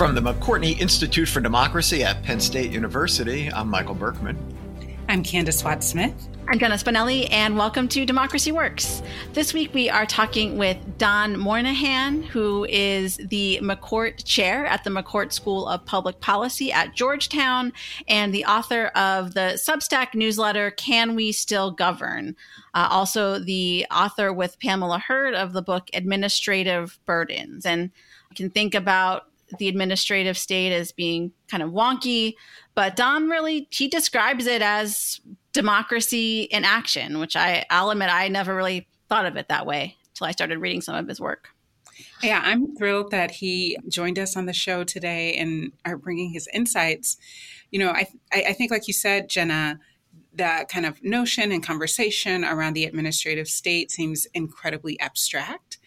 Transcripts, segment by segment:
From the McCourtney Institute for Democracy at Penn State University, I'm Michael Berkman. I'm Candis Watts Smith. I'm Jenna Spinelli, and welcome to Democracy Works. This week we are talking with Don Moynihan, who is the McCourt Chair at the McCourt School of Public Policy at Georgetown and the author of the Substack newsletter, Can We Still Govern? Uh, also, the author with Pamela Herd of the book Administrative Burdens. And you can think about the administrative state as being kind of wonky, but Don really he describes it as democracy in action, which I I'll admit I never really thought of it that way until I started reading some of his work. Yeah, I'm thrilled that he joined us on the show today and are bringing his insights. You know, I I think like you said, Jenna, that kind of notion and conversation around the administrative state seems incredibly abstract,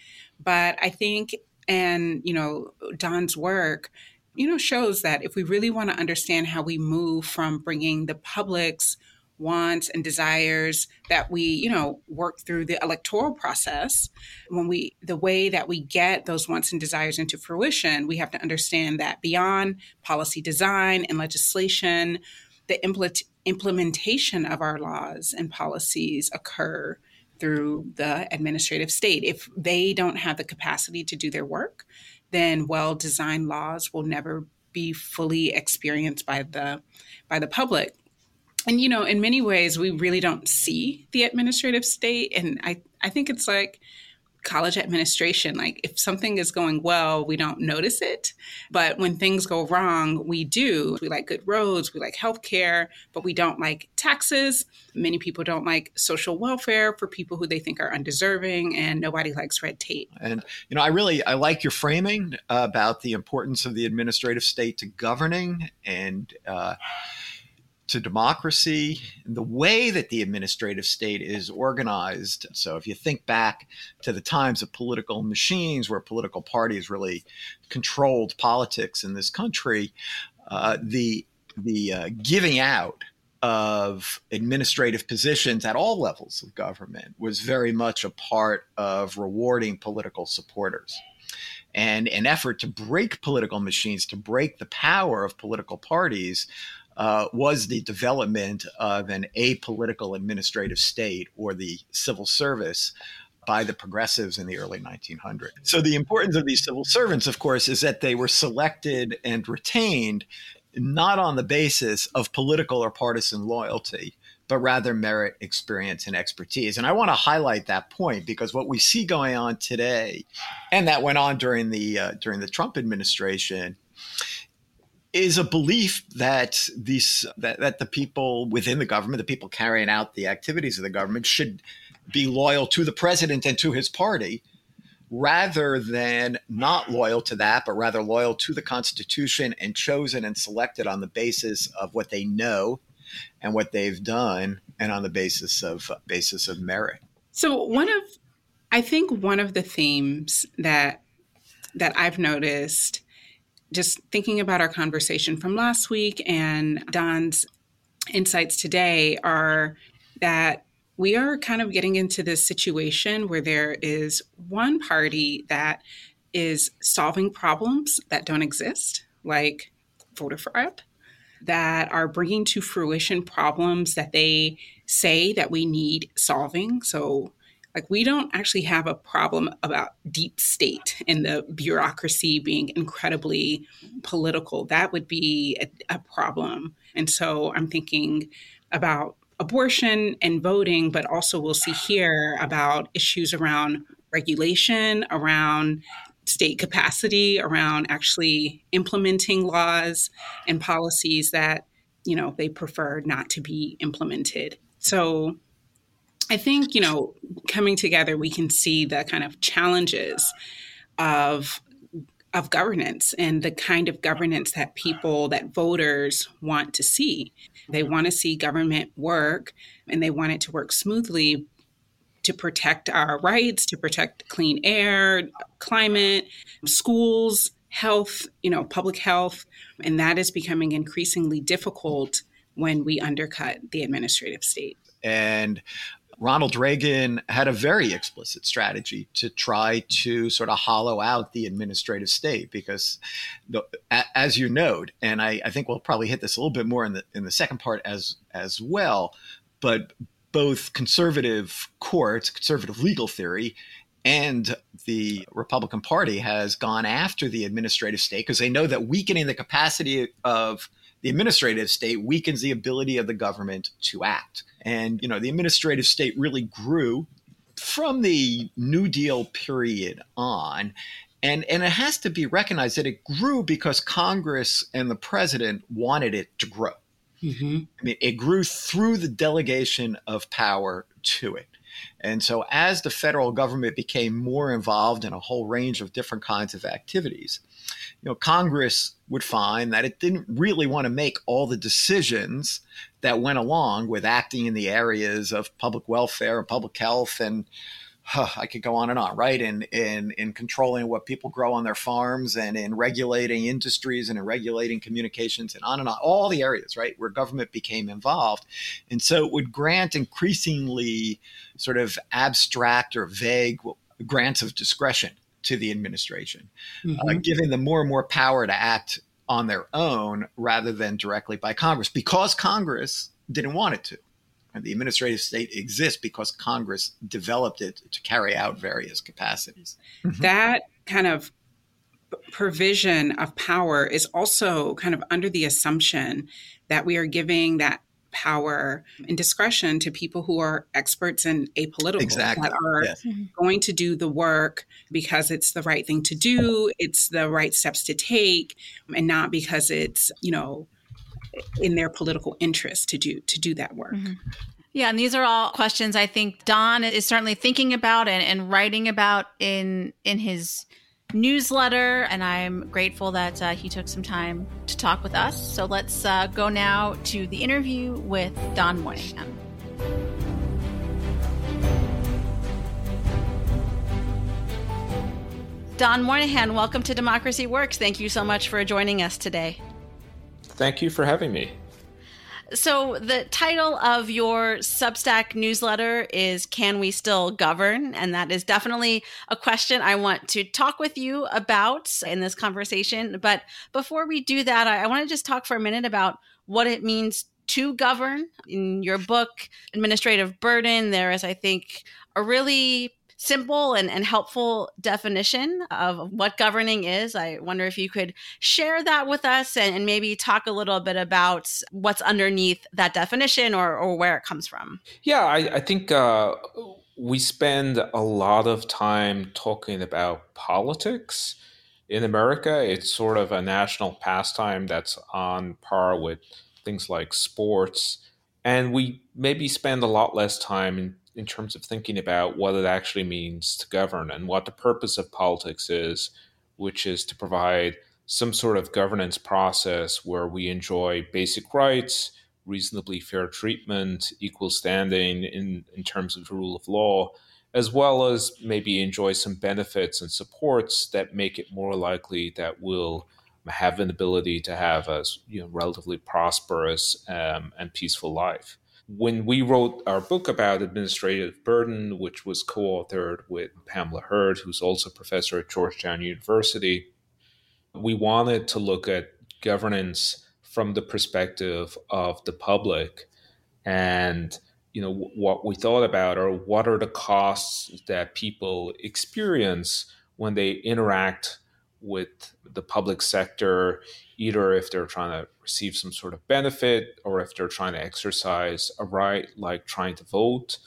but I think and you know Don's work you know shows that if we really want to understand how we move from bringing the public's wants and desires that we you know work through the electoral process when we the way that we get those wants and desires into fruition we have to understand that beyond policy design and legislation the implement, implementation of our laws and policies occur through the administrative state. If they don't have the capacity to do their work then well designed laws will never be fully experienced by the by the public. And you know in many ways we really don't see the administrative state. And i i think it's like college administration like if something is going well we don't notice it. But when things go wrong we do. We like good roads we like healthcare but we don't like taxes. Many people don't like social welfare for people who they think are undeserving and nobody likes red tape. And you know i really i like your framing about the importance of the administrative state to governing and uh, to democracy, the way that the administrative state is organized. So, if you think back to the times of political machines where political parties really controlled politics in this country, uh, the the uh, giving out of administrative positions at all levels of government was very much a part of rewarding political supporters and an effort to break political machines, to break the power of political parties, uh, was the development of an apolitical administrative state or the civil service by the progressives in the early 1900s. So, the importance of these civil servants, of course, is that they were selected and retained not on the basis of political or partisan loyalty, but rather merit, experience, and expertise. And I want to highlight that point because what we see going on today, and that went on during the uh, during the Trump administration, is a belief that these that, that the people within the government, the people carrying out the activities of the government, should be loyal to the president and to his party, rather than not loyal to that, but rather loyal to the Constitution and chosen and selected on the basis of what they know and what they've done, and on the basis of basis of merit. So one of, I think one of the themes that that I've noticed just thinking about our conversation from last week and Don's insights today are that we are kind of getting into this situation where there is one party that is solving problems that don't exist, like voter fraud, that are bringing to fruition problems that they say that we need solving. So like, we don't actually have a problem about deep state and the bureaucracy being incredibly political. That would be a, a problem. And so I'm thinking about abortion and voting, but also we'll see here about issues around regulation, around state capacity, around actually implementing laws and policies that, you know, they prefer not to be implemented. So I think, you know, coming together, we can see the kind of challenges of of governance and the kind of governance that people that voters want to see. They want to see government work and they want it to work smoothly to protect our rights, to protect clean air, climate, schools, health, you know, public health, and that is becoming increasingly difficult when we undercut the administrative state. And Ronald Reagan had a very explicit strategy to try to sort of hollow out the administrative state because, the, as you note, and I, I, think we'll probably hit this a little bit more in the in the second part as as well, but both conservative courts, conservative legal theory, and the Republican Party has gone after the administrative state because they know that weakening the capacity of the administrative state weakens the ability of the government to act. And, you know, the administrative state really grew from the New Deal period on. And, and it has to be recognized that it grew because Congress and the president wanted it to grow. Mm-hmm. I mean, it grew through the delegation of power to it. And so, as the federal government became more involved in a whole range of different kinds of activities, you know, Congress would find that it didn't really want to make all the decisions that went along with acting in the areas of public welfare and public health and huh, I could go on and on, right? In, in in controlling what people grow on their farms and in regulating industries and in regulating communications and on and on, all the areas, right, where government became involved. And so it would grant increasingly sort of abstract or vague grants of discretion to the administration, uh, mm-hmm. uh, giving them more and more power to act on their own rather than directly by Congress because Congress didn't want it to. And the administrative state exists because Congress developed it to carry out various capacities. Mm-hmm. That kind of provision of power is also kind of under the assumption that we are giving that power and discretion to people who are experts and apolitical exactly. that are yes. Mm-hmm. going to do the work because it's the right thing to do, it's the right steps to take, and not because it's, you know, in their political interest to do to do that work. Mm-hmm. Yeah, and these are all questions I think Don is certainly thinking about and, and writing about in in his newsletter, and I'm grateful that uh, he took some time to talk with us. So let's uh, go now to the interview with Don Moynihan. Don Moynihan, welcome to Democracy Works. Thank you so much for joining us today. Thank you for having me. So, the title of your Substack newsletter is Can We Still Govern? And that is definitely a question I want to talk with you about in this conversation. But before we do that, I, I want to just talk for a minute about what it means to govern. In your book, Administrative Burden, there is, I think, a really simple and, and helpful definition of what governing is. I wonder if you could share that with us and, and maybe talk a little bit about what's underneath that definition or, or where it comes from. Yeah, I, I think uh, we spend a lot of time talking about politics. In America, it's sort of a national pastime that's on par with things like sports. And we maybe spend a lot less time in terms of thinking about what it actually means to govern and what the purpose of politics is, which is to provide some sort of governance process where we enjoy basic rights, reasonably fair treatment, equal standing in, in terms of the rule of law, as well as maybe enjoy some benefits and supports that make it more likely that we'll have an ability to have a you know, relatively prosperous um, and peaceful life when we wrote our book about administrative burden, which was co authored with Pamela Herd, who's also a professor at Georgetown University, we wanted to look at governance from the perspective of the public. And you know what we thought about are what are the costs that people experience when they interact with the public sector, either if they're trying to receive some sort of benefit or if they're trying to exercise a right like trying to vote,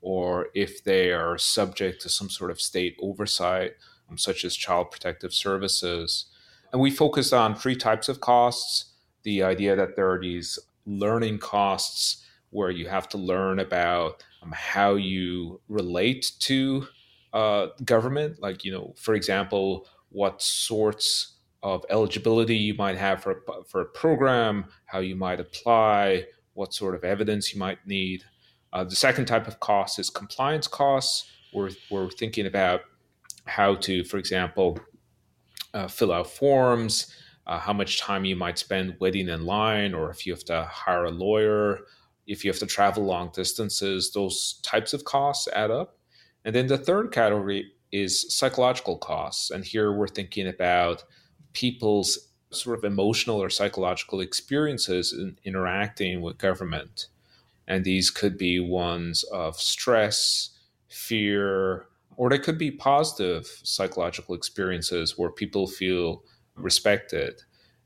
or if they are subject to some sort of state oversight, um, such as child protective services. And we focused on three types of costs the idea that there are these learning costs where you have to learn about um, how you relate to uh, government. Like, you know, for example, what sorts of eligibility you might have for a, for a program, how you might apply, what sort of evidence you might need. Uh, the second type of cost is compliance costs. We're, we're thinking about how to, for example, uh, fill out forms, uh, how much time you might spend waiting in line, or if you have to hire a lawyer, if you have to travel long distances, those types of costs add up. And then the third category is psychological costs. And here we're thinking about people's sort of emotional or psychological experiences in interacting with government. And these could be ones of stress, fear, or they could be positive psychological experiences where people feel respected.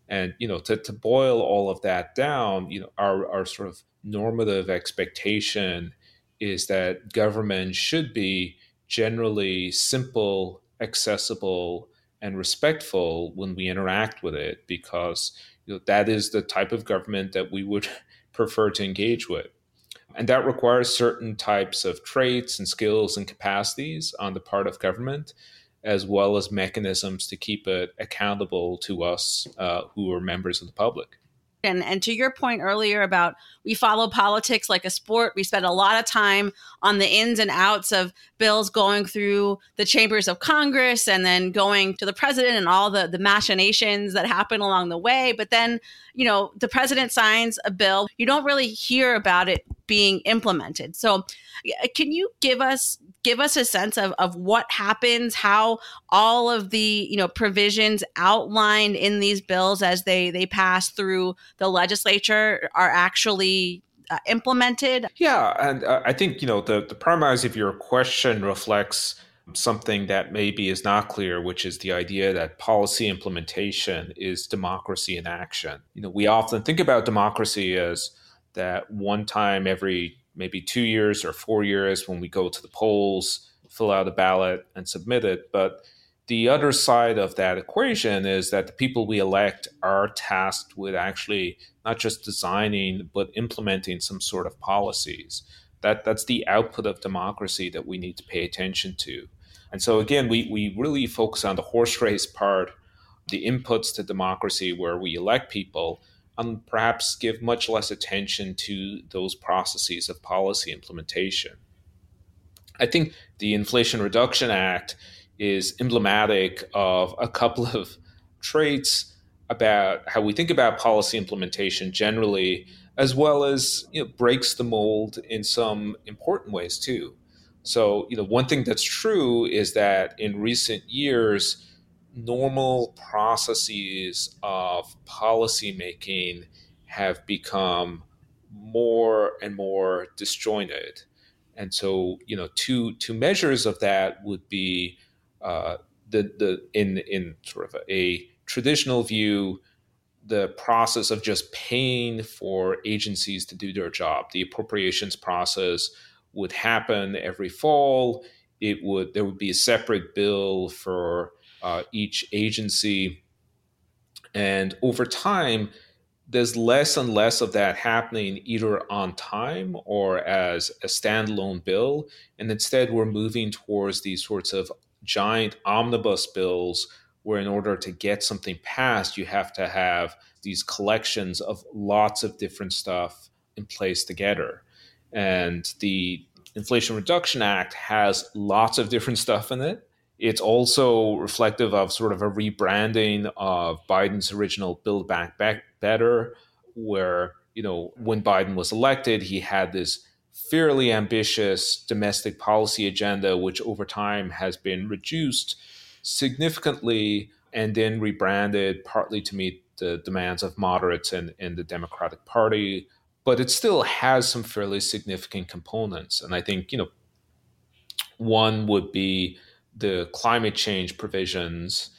And, you know, to, to boil all of that down, you know, our, our sort of normative expectation is that government should be generally simple, accessible, and respectful when we interact with it, because you know, that is the type of government that we would prefer to engage with. And that requires certain types of traits and skills and capacities on the part of government, as well as mechanisms to keep it accountable to us uh, who are members of the public. And, and to your point earlier about we follow politics like a sport, we spend a lot of time on the ins and outs of bills going through the chambers of Congress and then going to the president and all the, the machinations that happen along the way. But then, you know, the president signs a bill, you don't really hear about it being implemented. So, can you give us give us a sense of, of what happens, how all of the you know provisions outlined in these bills as they they pass through the legislature are actually uh, implemented? Yeah, and uh, I think you know the the premise of your question reflects something that maybe is not clear, which is the idea that policy implementation is democracy in action. You know, we often think about democracy as that one time every maybe two years or four years when we go to the polls, fill out a ballot, and submit it. But the other side of that equation is that the people we elect are tasked with actually not just designing but implementing some sort of policies. That that's the output of democracy that we need to pay attention to. And so again, we we really focus on the horse race part, the inputs to democracy where we elect people, and perhaps give much less attention to those processes of policy implementation. I think the Inflation Reduction Act is emblematic of a couple of traits about how we think about policy implementation generally, as well as you know, breaks the mold in some important ways too. So, you know, one thing that's true is that in recent years, normal processes of policymaking have become more and more disjointed. And so, you know, two two measures of that would be uh, the the in in sort of a traditional view, the process of just paying for agencies to do their job. The appropriations process would happen every fall. It would there would be a separate bill for uh, each agency. And over time, there's less and less of that happening either on time or as a standalone bill. And instead, we're moving towards these sorts of giant omnibus bills where, in order to get something passed, you have to have these collections of lots of different stuff in place together. And the Inflation Reduction Act has lots of different stuff in it. It's also reflective of sort of a rebranding of Biden's original Build Back, Better, where, you know, when Biden was elected, he had this fairly ambitious domestic policy agenda, which over time has been reduced significantly and then rebranded partly to meet the demands of moderates in, in the Democratic Party. But it still has some fairly significant components. And I think, you know, one would be the climate change provisions.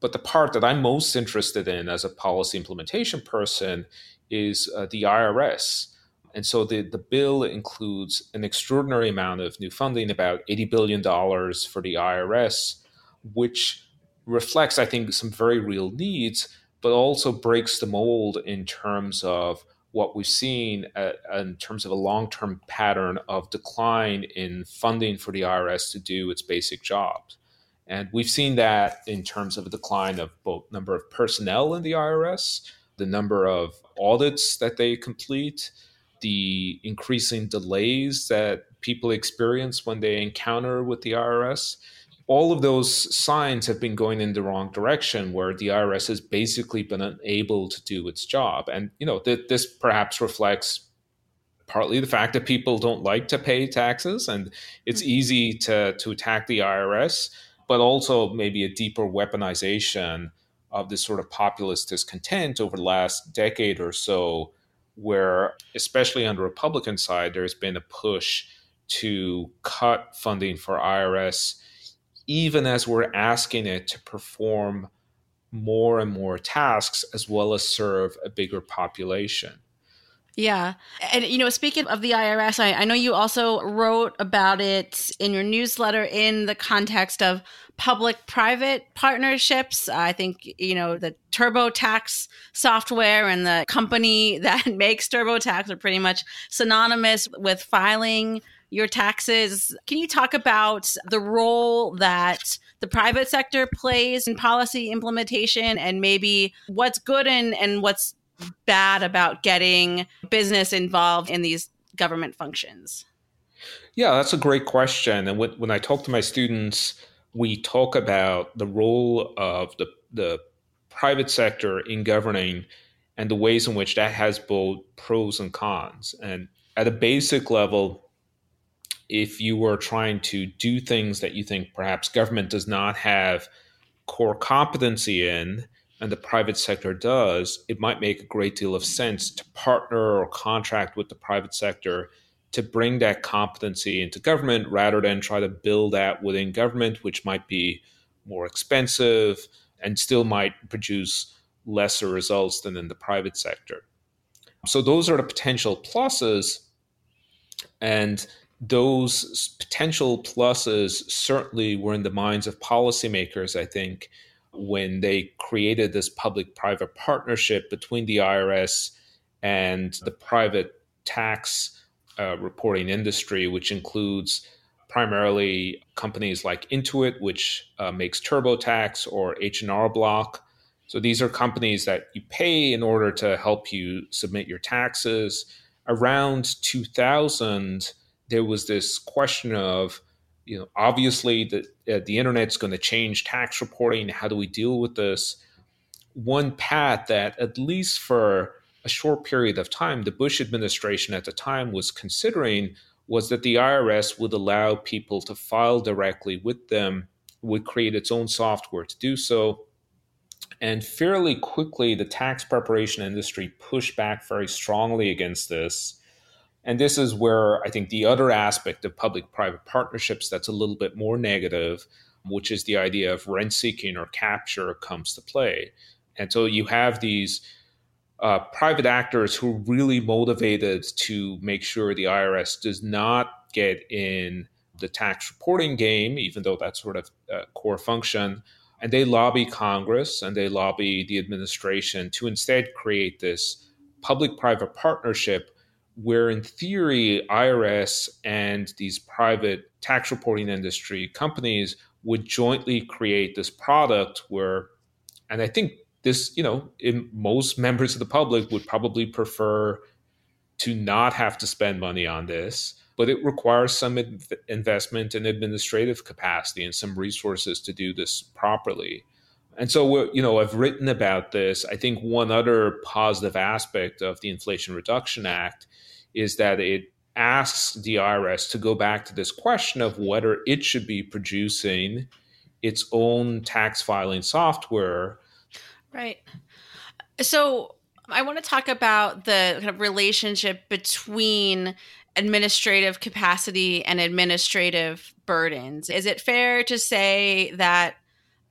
But the part that I'm most interested in as a policy implementation person is uh, the IRS. And so the, the bill includes an extraordinary amount of new funding, about $80 billion for the IRS, which reflects, I think, some very real needs, but also breaks the mold in terms of what we've seen uh, in terms of a long term pattern of decline in funding for the IRS to do its basic jobs. And we've seen that in terms of a decline of both number of personnel in the IRS, the number of audits that they complete, the increasing delays that people experience when they encounter with the IRS. All of those signs have been going in the wrong direction, where the IRS has basically been unable to do its job. And you know, th- this perhaps reflects partly the fact that people don't like to pay taxes and it's mm-hmm. easy to, to attack the IRS, but also maybe a deeper weaponization of this sort of populist discontent over the last decade or so, where, especially on the Republican side, there's been a push to cut funding for IRS, even as we're asking it to perform more and more tasks as well as serve a bigger population. Yeah. And, you know, speaking of the IRS, I, I, know you also wrote about it in your newsletter in the context of public private partnerships. I think, you know, the TurboTax software and the company that makes TurboTax are pretty much synonymous with filing your taxes. Can you talk about the role that the private sector plays in policy implementation and maybe what's good and, and what's bad about getting business involved in these government functions? Yeah, that's a great question. And when, when I talk to my students, we talk about the role of the, the private sector in governing and the ways in which that has both pros and cons. And at a basic level, if you were trying to do things that you think perhaps government does not have core competency in, and the private sector does, it might make a great deal of sense to partner or contract with the private sector to bring that competency into government rather than try to build that within government, which might be more expensive and still might produce lesser results than in the private sector. So, those are the potential pluses. And those potential pluses certainly were in the minds of policymakers, I think, when they created this public private partnership between the IRS and the private tax uh, reporting industry, which includes primarily companies like Intuit, which uh, makes TurboTax, or H&R Block. So these are companies that you pay in order to help you submit your taxes. Around 2000, there was this question of you know, obviously the uh, the internet's going to change tax reporting. How do we deal with this? One path that, at least for a short period of time, the Bush administration at the time was considering was that the IRS would allow people to file directly with them, would create its own software to do so. And fairly quickly, the tax preparation industry pushed back very strongly against this and this is where I think the other aspect of public private partnerships that's a little bit more negative, which is the idea of rent seeking or capture, comes to play. And so you have these uh, private actors who are really motivated to make sure the IRS does not get in the tax reporting game, even though that's sort of a core function. And they lobby Congress and they lobby the administration to instead create this public private partnership where in theory irs and these private tax reporting industry companies would jointly create this product where and i think this you know most members of the public would probably prefer to not have to spend money on this but it requires some investment in administrative capacity and some resources to do this properly and so, you know, I've written about this. I think one other positive aspect of the Inflation Reduction Act is that it asks the IRS to go back to this question of whether it should be producing its own tax filing software. Right. So I want to talk about the kind of relationship between administrative capacity and administrative burdens. Is it fair to say that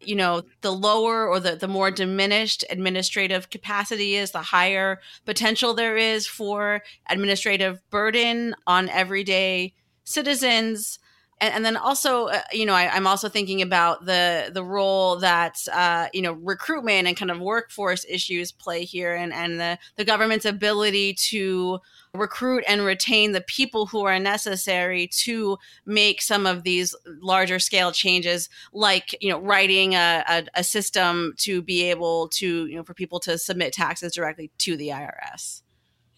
you know the lower or the, the more diminished administrative capacity is the higher potential there is for administrative burden on everyday citizens and, and then also uh, you know I, am also thinking about the the role that uh, you know recruitment and kind of workforce issues play here and and the, the government's ability to recruit and retain the people who are necessary to make some of these larger scale changes like you know writing a, a, a system to be able to you know for people to submit taxes directly to the irs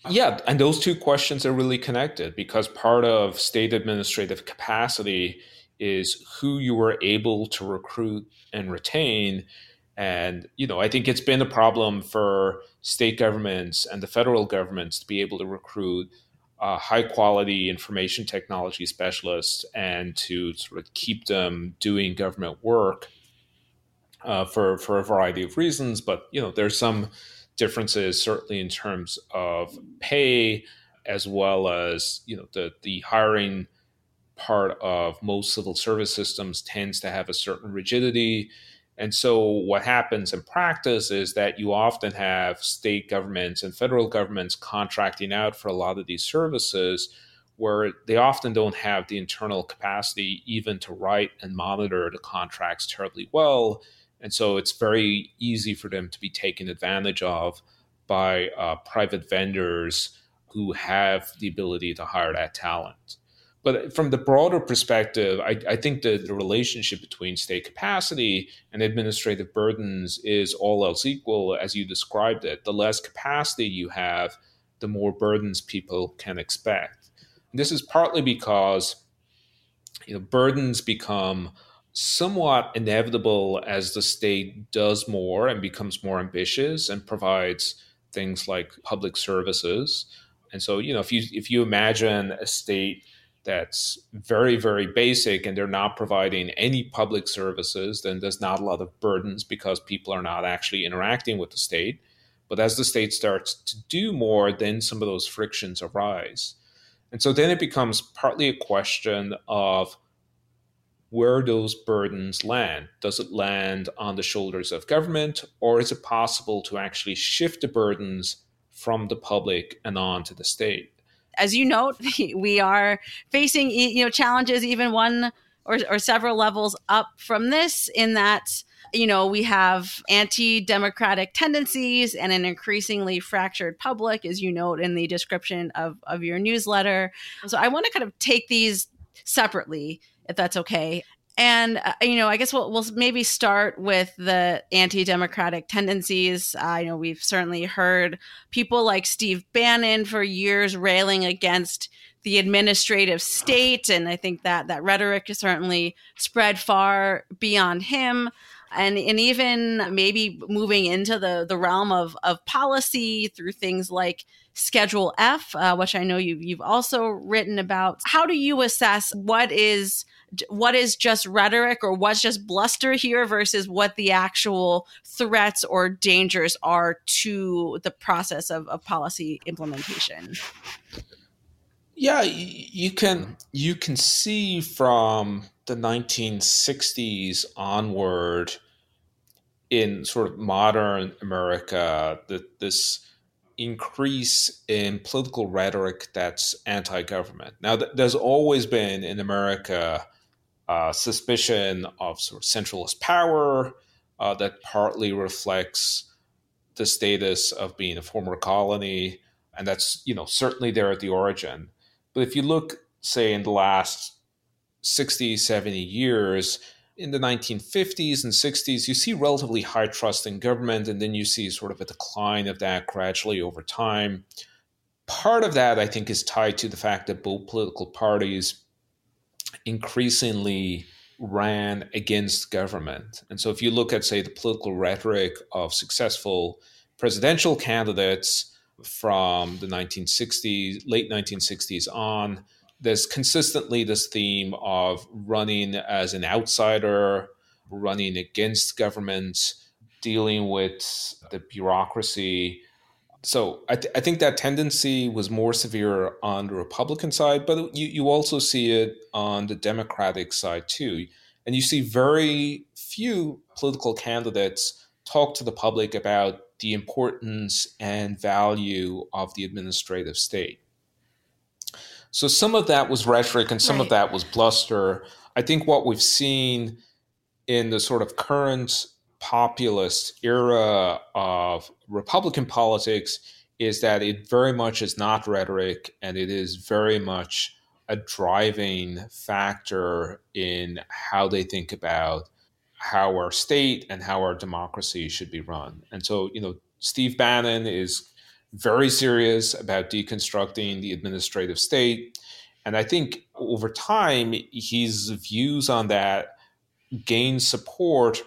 yeah, and those two questions are really connected because part of state administrative capacity is who you are able to recruit and retain. And, you know, I think it's been a problem for state governments and the federal governments to be able to recruit uh, high quality information technology specialists and to sort of keep them doing government work uh, for for a variety of reasons. But you know, there's some differences certainly in terms of pay as well as you know the the hiring part of most civil service systems tends to have a certain rigidity. And so, what happens in practice is that you often have state governments and federal governments contracting out for a lot of these services where they often don't have the internal capacity even to write and monitor the contracts terribly well. And so, it's very easy for them to be taken advantage of by uh, private vendors who have the ability to hire that talent. But from the broader perspective, I, I think the relationship between state capacity and administrative burdens is all else equal, as you described it. The less capacity you have, the more burdens people can expect. And this is partly because you know burdens become somewhat inevitable as the state does more and becomes more ambitious and provides things like public services. And so, you know, if you if you imagine a state that's very, very basic and they're not providing any public services, then there's not a lot of burdens because people are not actually interacting with the state. But as the state starts to do more, then some of those frictions arise. And so then it becomes partly a question of where those burdens land. Does it land on the shoulders of government, or is it possible to actually shift the burdens from the public and on to the state? as you note, we are facing you know challenges even one or, or several levels up from this in that you know we have anti-democratic tendencies and an increasingly fractured public as you note in the description of, of your newsletter so i want to kind of take these separately if that's okay and uh, you know, I guess we'll, we'll maybe start with the anti-democratic tendencies. Uh, you know, we've certainly heard people like Steve Bannon for years railing against the administrative state, and I think that that rhetoric has certainly spread far beyond him. And, and even maybe moving into the, the realm of, of policy through things like Schedule F, uh, which I know you've, you've also written about. How do you assess what is what is just rhetoric or what's just bluster here versus what the actual threats or dangers are to the process of, of policy implementation? Yeah you can you can see from the 1960s onward in sort of modern america that this increase in political rhetoric that's anti-government. Now th- there's always been in america uh, suspicion of sort of centralist power uh, that partly reflects the status of being a former colony, and that's you know certainly there at the origin. But if you look, say, in the last 60, 70 years, in the 1950s and 60s, you see relatively high trust in government, and then you see sort of a decline of that gradually over time. Part of that, I think, is tied to the fact that both political parties increasingly ran against government. And so if you look at, say, the political rhetoric of successful presidential candidates from the 1960s, late 1960s on, there's consistently this theme of running as an outsider, running against government, dealing with the bureaucracy, so I, th- I, think that tendency was more severe on the Republican side, but you, you also see it on the Democratic side too. And you see very few political candidates talk to the public about the importance and value of the administrative state. So some of that was rhetoric and some right. of that was bluster. I think what we've seen in the sort of current populist era of Republican politics is that it very much is not rhetoric and it is very much a driving factor in how they think about how our state and how our democracy should be run. And so, you know, Steve Bannon is very serious about deconstructing the administrative state. And I think over time, his views on that gain support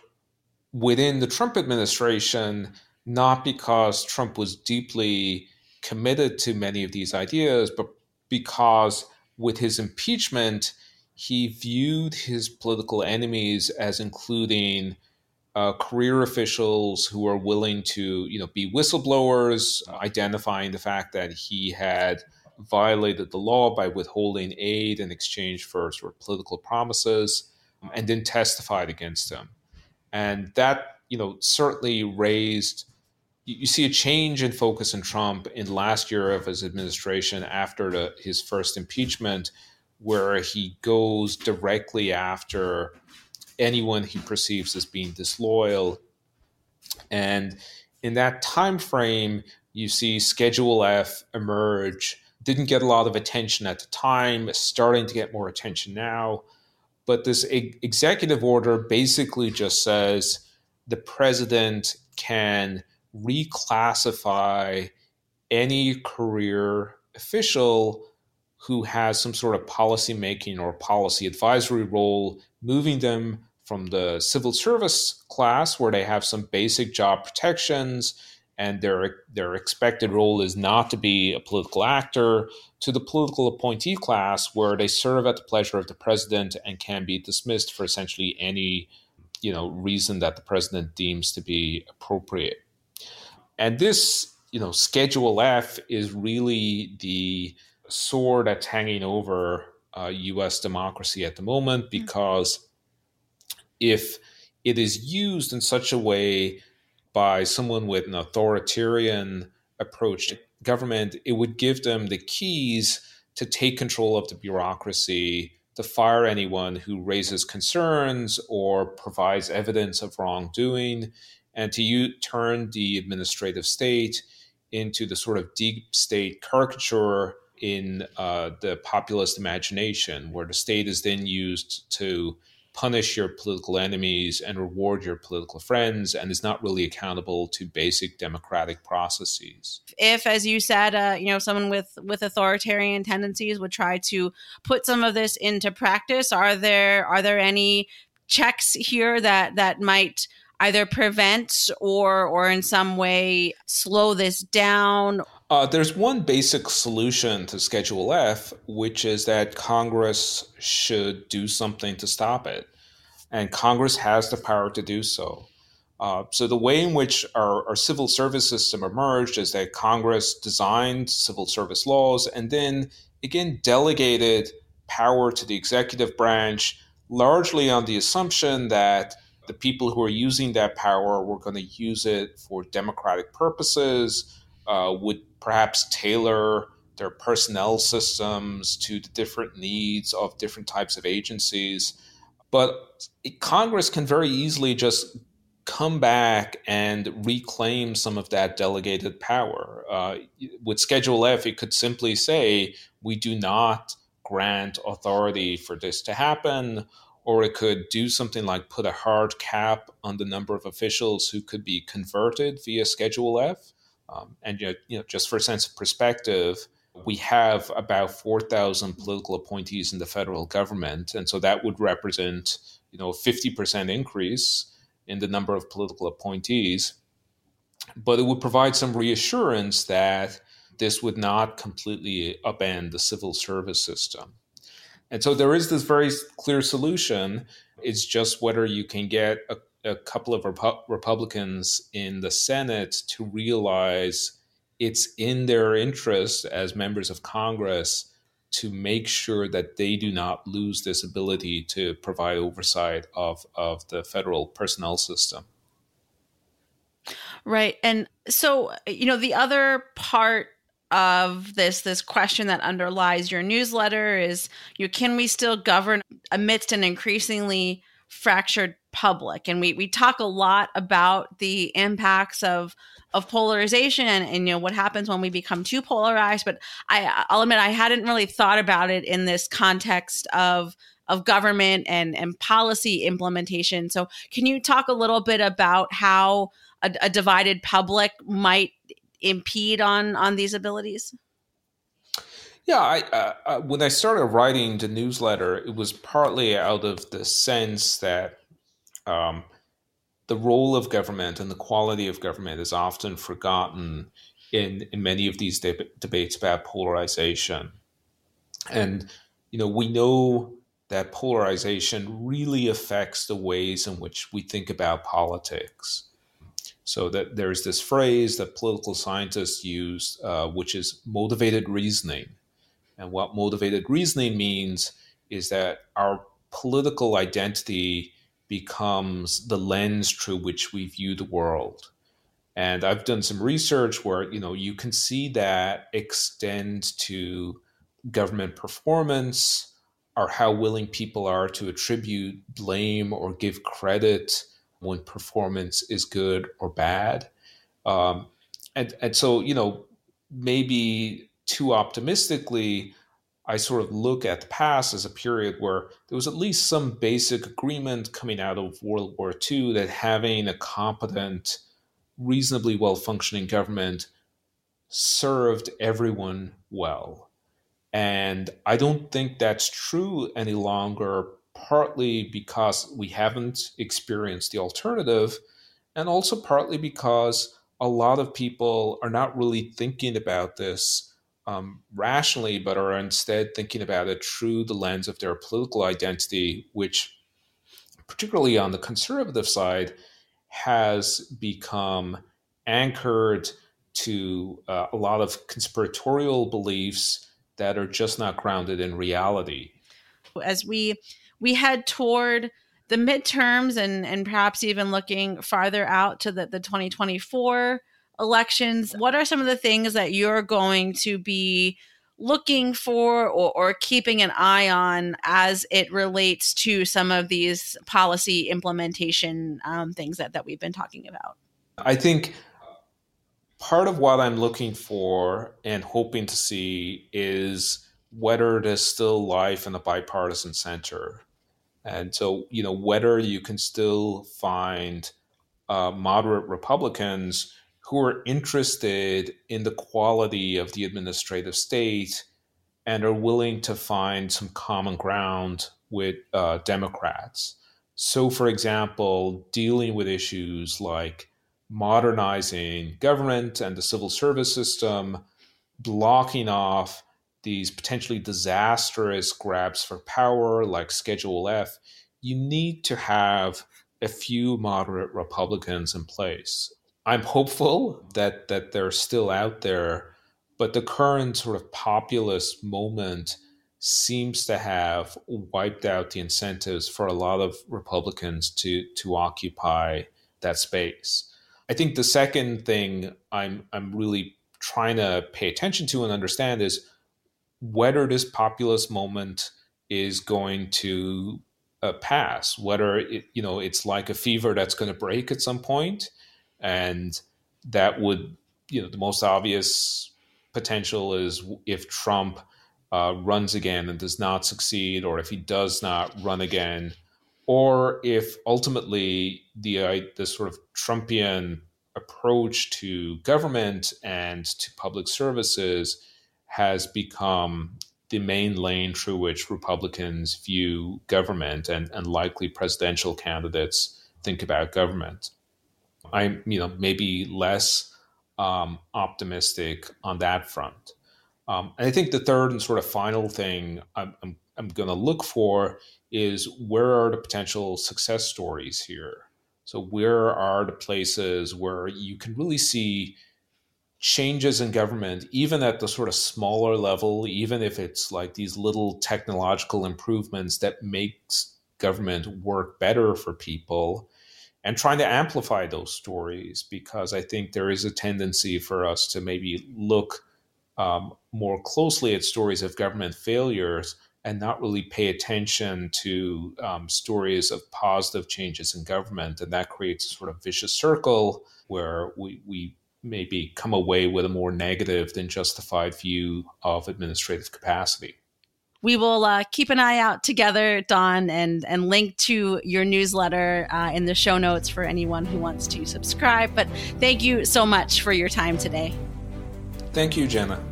within the Trump administration, not because Trump was deeply committed to many of these ideas, but because with his impeachment, he viewed his political enemies as including uh, career officials who are willing to, you know, be whistleblowers, identifying the fact that he had violated the law by withholding aid in exchange for sort of political promises, and then testified against him. And that, you know, certainly raised. You see a change in focus in Trump in last year of his administration after the, his first impeachment, where he goes directly after anyone he perceives as being disloyal. And in that time frame, you see Schedule F emerge. Didn't get a lot of attention at the time, starting to get more attention now. But this executive order basically just says the president can reclassify any career official who has some sort of policy making or policy advisory role, moving them from the civil service class where they have some basic job protections and their their expected role is not to be a political actor to the political appointee class where they serve at the pleasure of the president and can be dismissed for essentially any you know reason that the president deems to be appropriate and this you know schedule f is really the sword that's hanging over uh, U.S. democracy at the moment mm-hmm. because if it is used in such a way by someone with an authoritarian approach to government, it would give them the keys to take control of the bureaucracy, to fire anyone who raises concerns or provides evidence of wrongdoing, and to u- turn the administrative state into the sort of deep state caricature in uh, the populist imagination, where the state is then used to punish your political enemies and reward your political friends and is not really accountable to basic democratic processes. If as you said uh, you know someone with with authoritarian tendencies would try to put some of this into practice are there are there any checks here that that might either prevent or or in some way slow this down uh, there's one basic solution to Schedule F, which is that Congress should do something to stop it. And Congress has the power to do so. Uh, so, the way in which our, our, civil service system emerged is that Congress designed civil service laws and then, again, delegated power to the executive branch, largely on the assumption that the people who are using that power were going to use it for democratic purposes, uh, would perhaps tailor their personnel systems to the different needs of different types of agencies. But Congress can very easily just come back and reclaim some of that delegated power. Uh, with Schedule F, it could simply say, we do not grant authority for this to happen. Or it could do something like put a hard cap on the number of officials who could be converted via Schedule F. Um, and you know, you know, just for a sense of perspective, we have about 4,000 political appointees in the federal government, and so that would represent, you know, a 50% increase in the number of political appointees. But it would provide some reassurance that this would not completely upend the civil service system. And so there is this very clear solution. It's just whether you can get a a couple of Repu- Republicans in the Senate to realize it's in their interest as members of Congress to make sure that they do not lose this ability to provide oversight of, of the federal personnel system. Right. And so, you know, the other part of this this question that underlies your newsletter is you know, can we still govern amidst an increasingly fractured public. And we we talk a lot about the impacts of of polarization and, and, you know what happens when we become too polarized. But i i'll admit i hadn't really thought about it in this context of of government and and policy implementation. So can you talk a little bit about how a, a divided public might impede on on these abilities? Yeah, I, uh, when I started writing the newsletter, it was partly out of the sense that um, the role of government and the quality of government is often forgotten in, in many of these deb- debates about polarization. And, you know, we know that polarization really affects the ways in which we think about politics. So that there's this phrase that political scientists use, uh, which is motivated reasoning. And what motivated reasoning means is that our political identity becomes the lens through which we view the world. And I've done some research where you know you can see that extend to government performance or how willing people are to attribute blame or give credit when performance is good or bad. Um, and and so you know maybe too optimistically I sort of look at the past as a period where there was at least some basic agreement coming out of World War II that having a competent, reasonably well functioning government served everyone well. And I don't think that's true any longer, partly because we haven't experienced the alternative, and also partly because a lot of people are not really thinking about this um, rationally, but are instead thinking about it through the lens of their political identity, which, particularly on the conservative side, has become anchored to uh, a lot of conspiratorial beliefs that are just not grounded in reality. As we we head toward the midterms and and perhaps even looking farther out to the, the 2024 elections, what are some of the things that you're going to be looking for or, or, keeping an eye on as it relates to some of these policy implementation um, things that, that we've been talking about? I think part of what I'm looking for and hoping to see is whether there's still life in the bipartisan center. And so, you know, whether you can still find uh, moderate Republicans who are interested in the quality of the administrative state and are willing to find some common ground with uh, Democrats. So, for example, dealing with issues like modernizing government and the civil service system, blocking off these potentially disastrous grabs for power like Schedule F, you need to have a few moderate Republicans in place. I'm hopeful that that they're still out there, but the current sort of populist moment seems to have wiped out the incentives for a lot of Republicans to to occupy that space. I think the second thing I'm I'm really trying to pay attention to and understand is whether this populist moment is going to uh, pass, whether it, you know it's like a fever that's going to break at some point, and that would you know the most obvious potential is if Trump uh, runs again and does not succeed, or if he does not run again, or if ultimately the uh, the sort of Trumpian approach to government and to public services has become the main lane through which Republicans view government and, and likely presidential candidates think about government. I'm, you know, maybe less um, optimistic on that front. Um, and I think the third and sort of final thing I'm, I'm, I'm going to look for is where are the potential success stories here? So, where are the places where you can really see changes in government, even at the sort of smaller level, even if it's like these little technological improvements that makes government work better for people? And trying to amplify those stories because I think there is a tendency for us to maybe look um, more closely at stories of government failures and not really pay attention to um, stories of positive changes in government. And that creates a sort of vicious circle where we, we maybe come away with a more negative than justified view of administrative capacity we will uh, keep an eye out together, Don, and and link to your newsletter uh, in the show notes for anyone who wants to subscribe. But thank you so much for your time today. Thank you, Jenna.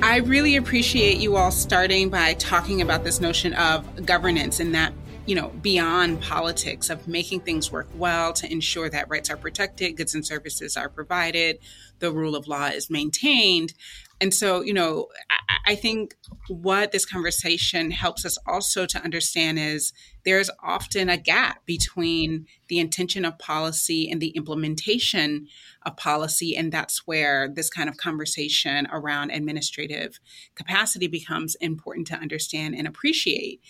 I really appreciate you all starting by talking about this notion of governance and that you know, beyond politics of making things work well to ensure that rights are protected, goods and services are provided, the rule of law is maintained. And so, you know, I, I think what this conversation helps us also to understand is there's often a gap between the intention of policy and the implementation of policy. And that's where this kind of conversation around administrative capacity becomes important to understand and appreciate.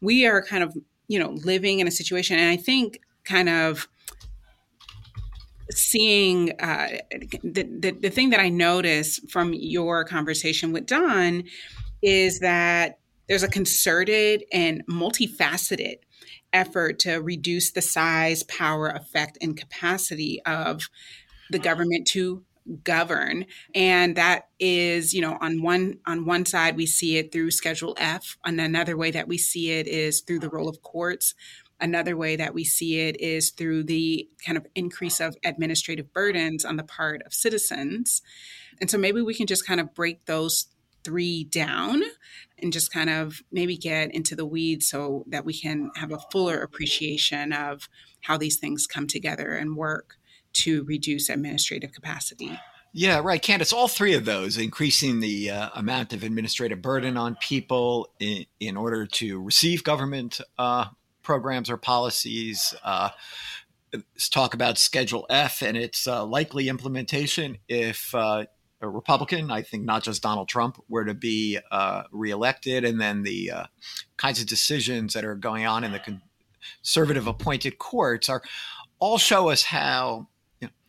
We are kind of, you know, living in a situation, and I think kind of seeing uh, the, the, the thing that I noticed from your conversation with Don is that there's a concerted and multifaceted effort to reduce the size, power, effect, and capacity of the government to govern. And that is you know on one on one side we see it through schedule f and another way that we see it is through the role of courts. Another way that we see it is through the kind of increase of administrative burdens on the part of citizens. And so maybe we can just kind of break those three down and just kind of maybe get into the weeds so that we can have a fuller appreciation of how these things come together and work to reduce administrative capacity. Yeah, right, Candis. All three of those, increasing the uh, amount of administrative burden on people in, in order to receive government uh, programs or policies. Uh, talk about Schedule F and its uh, likely implementation if uh, a Republican, I think not just Donald Trump, were to be uh, reelected, and then the uh, kinds of decisions that are going on in the conservative appointed courts are all show us how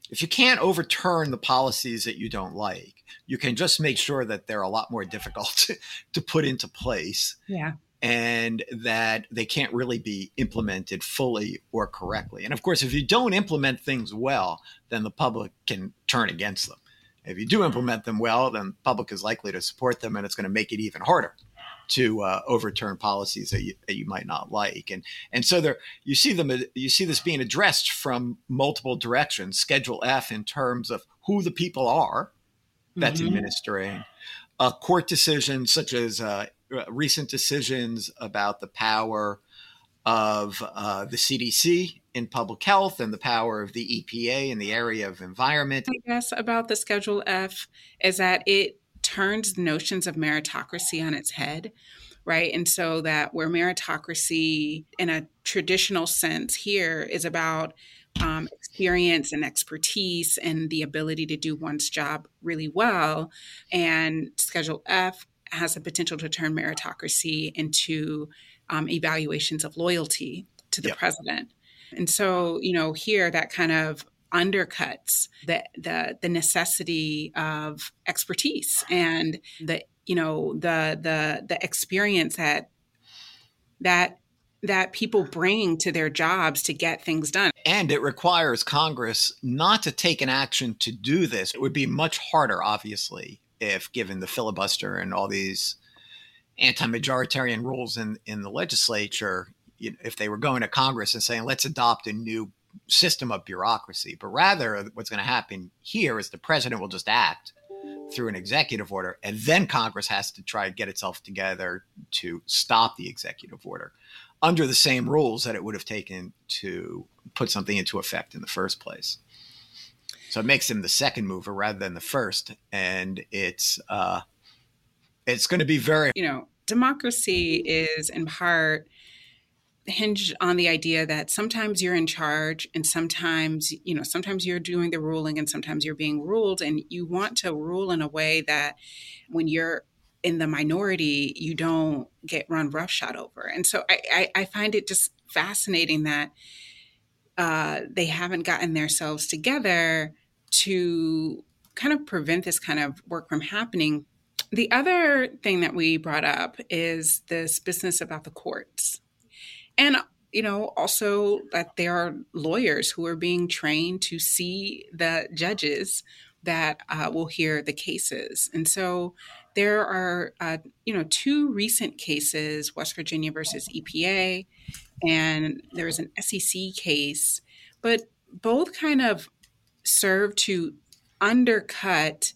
if you can't overturn the policies that you don't like, you can just make sure that they're a lot more difficult to, put into place. Yeah and that they can't really be implemented fully or correctly. And of course, if you don't implement things well, then the public can turn against them. If you do implement them well, then the public is likely to support them, and it's going to make it even harder to uh, overturn policies that you, that you might not like. And and so there, you see them, you see this being addressed from multiple directions. Schedule F in terms of who the people are that's mm-hmm. administering. Uh, court decisions such as uh, uh, recent decisions about the power of uh, the CDC in public health and the power of the EPA in the area of environment. I guess about the Schedule F is that it turns notions of meritocracy on its head, right? And so that where meritocracy in a traditional sense here is about um, experience and expertise and the ability to do one's job really well. And Schedule F has the potential to turn meritocracy into um, evaluations of loyalty to the yep. president. And so, you know, here that kind of undercuts the, the the necessity of expertise and the you know the the the experience that that that people bring to their jobs to get things done. And it requires Congress not to take an action to do this. It would be much harder, obviously, if given the filibuster and all these anti-majoritarian rules in in the legislature, if they were going to Congress and saying let's adopt a new system of bureaucracy, but rather what's going to happen here is the president will just act through an executive order, and then Congress has to try to get itself together to stop the executive order under the same rules that it would have taken to put something into effect in the first place. So it makes him the second mover rather than the first, and it's uh, it's going to be very you know democracy is in part hinged on the idea that sometimes you're in charge and sometimes you know sometimes you're doing the ruling and sometimes you're being ruled and you want to rule in a way that when you're in the minority you don't get run roughshod over and so i i, I find it just fascinating that uh, they haven't gotten themselves together to kind of prevent this kind of work from happening. The other thing that we brought up is this business about the courts. And you know, also that there are lawyers who are being trained to see the judges that uh, will hear the cases. And so there are, uh, you know, two recent cases, West Virginia versus EPA, and there was an SEC case, but both kind of serve to undercut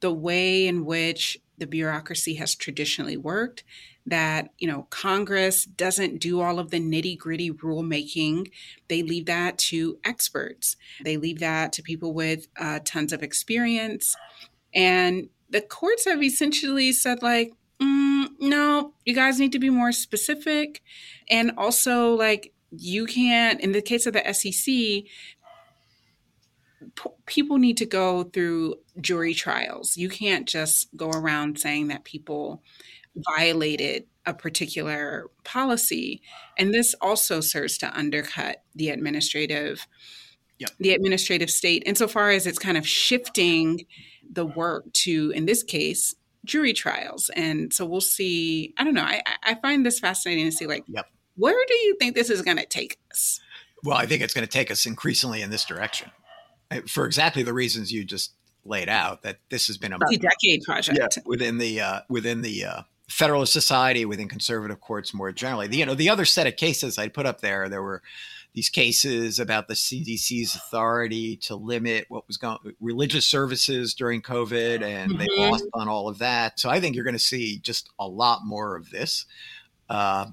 the way in which the bureaucracy has traditionally worked that you know congress doesn't do all of the nitty gritty rulemaking. They leave that to experts. They leave that to people with uh, tons of experience. And the courts have essentially said like mm, no you guys need to be more specific. And also like you can't in the case of the sec people need to go through jury trials. You can't just go around saying that people violated a particular policy. And this also serves to undercut the administrative yep. the administrative state insofar as it's kind of shifting the work to, in this case, jury trials. And so we'll see. I don't know. I, I find this fascinating to see like yep. where do you think this is going to take us? Well, I think it's going to take us increasingly in this direction for exactly the reasons you just laid out. That this has been a multi-decade project yeah, within the uh, within the uh, Federalist Society, within conservative courts more generally. The, you know, the other set of cases I put up there, there were these cases about the CDC's authority to limit what was going religious services during COVID, and mm-hmm. they lost on all of that. So I think you're going to see just a lot more of this. Uh,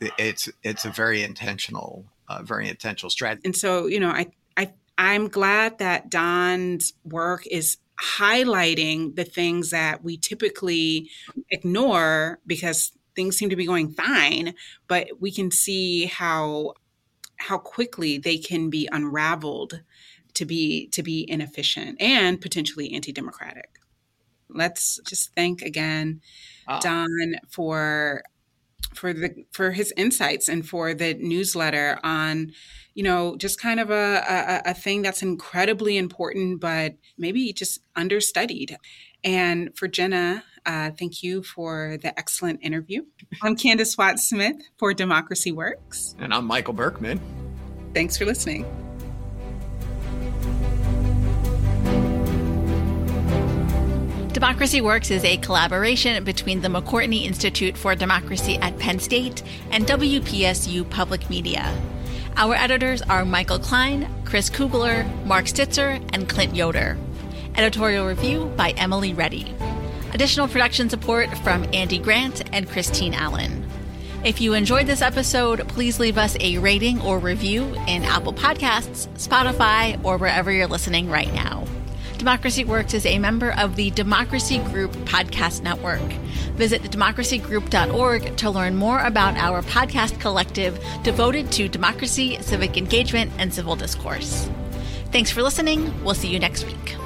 it's it's a very intentional, uh, very intentional strategy. And so you know, I I'm glad that Don's work is highlighting the things that we typically ignore because things seem to be going fine, but we can see how how quickly they can be unraveled to be to be inefficient and potentially anti-democratic. Let's just thank again oh. Don for for the for his insights and for the newsletter on you know, just kind of a, a, a thing that's incredibly important, but maybe just understudied. And for Jenna, uh, thank you for the excellent interview. I'm Candis Watts Smith for Democracy Works. And I'm Michael Berkman. Thanks for listening. Democracy Works is a collaboration between the McCourtney Institute for Democracy at Penn State and WPSU Public Media. Our editors are Michael Klein, Chris Kugler, Mark Stitzer, and Clint Yoder. Editorial review by Emily Reddy. Additional production support from Andy Grant and Christine Allen. If you enjoyed this episode, please leave us a rating or review in Apple Podcasts, Spotify, or wherever you're listening right now. Democracy Works is a member of the Democracy Group Podcast Network. Visit democracygroup.org to learn more about our podcast collective devoted to democracy, civic engagement, and civil discourse. Thanks for listening. We'll see you next week.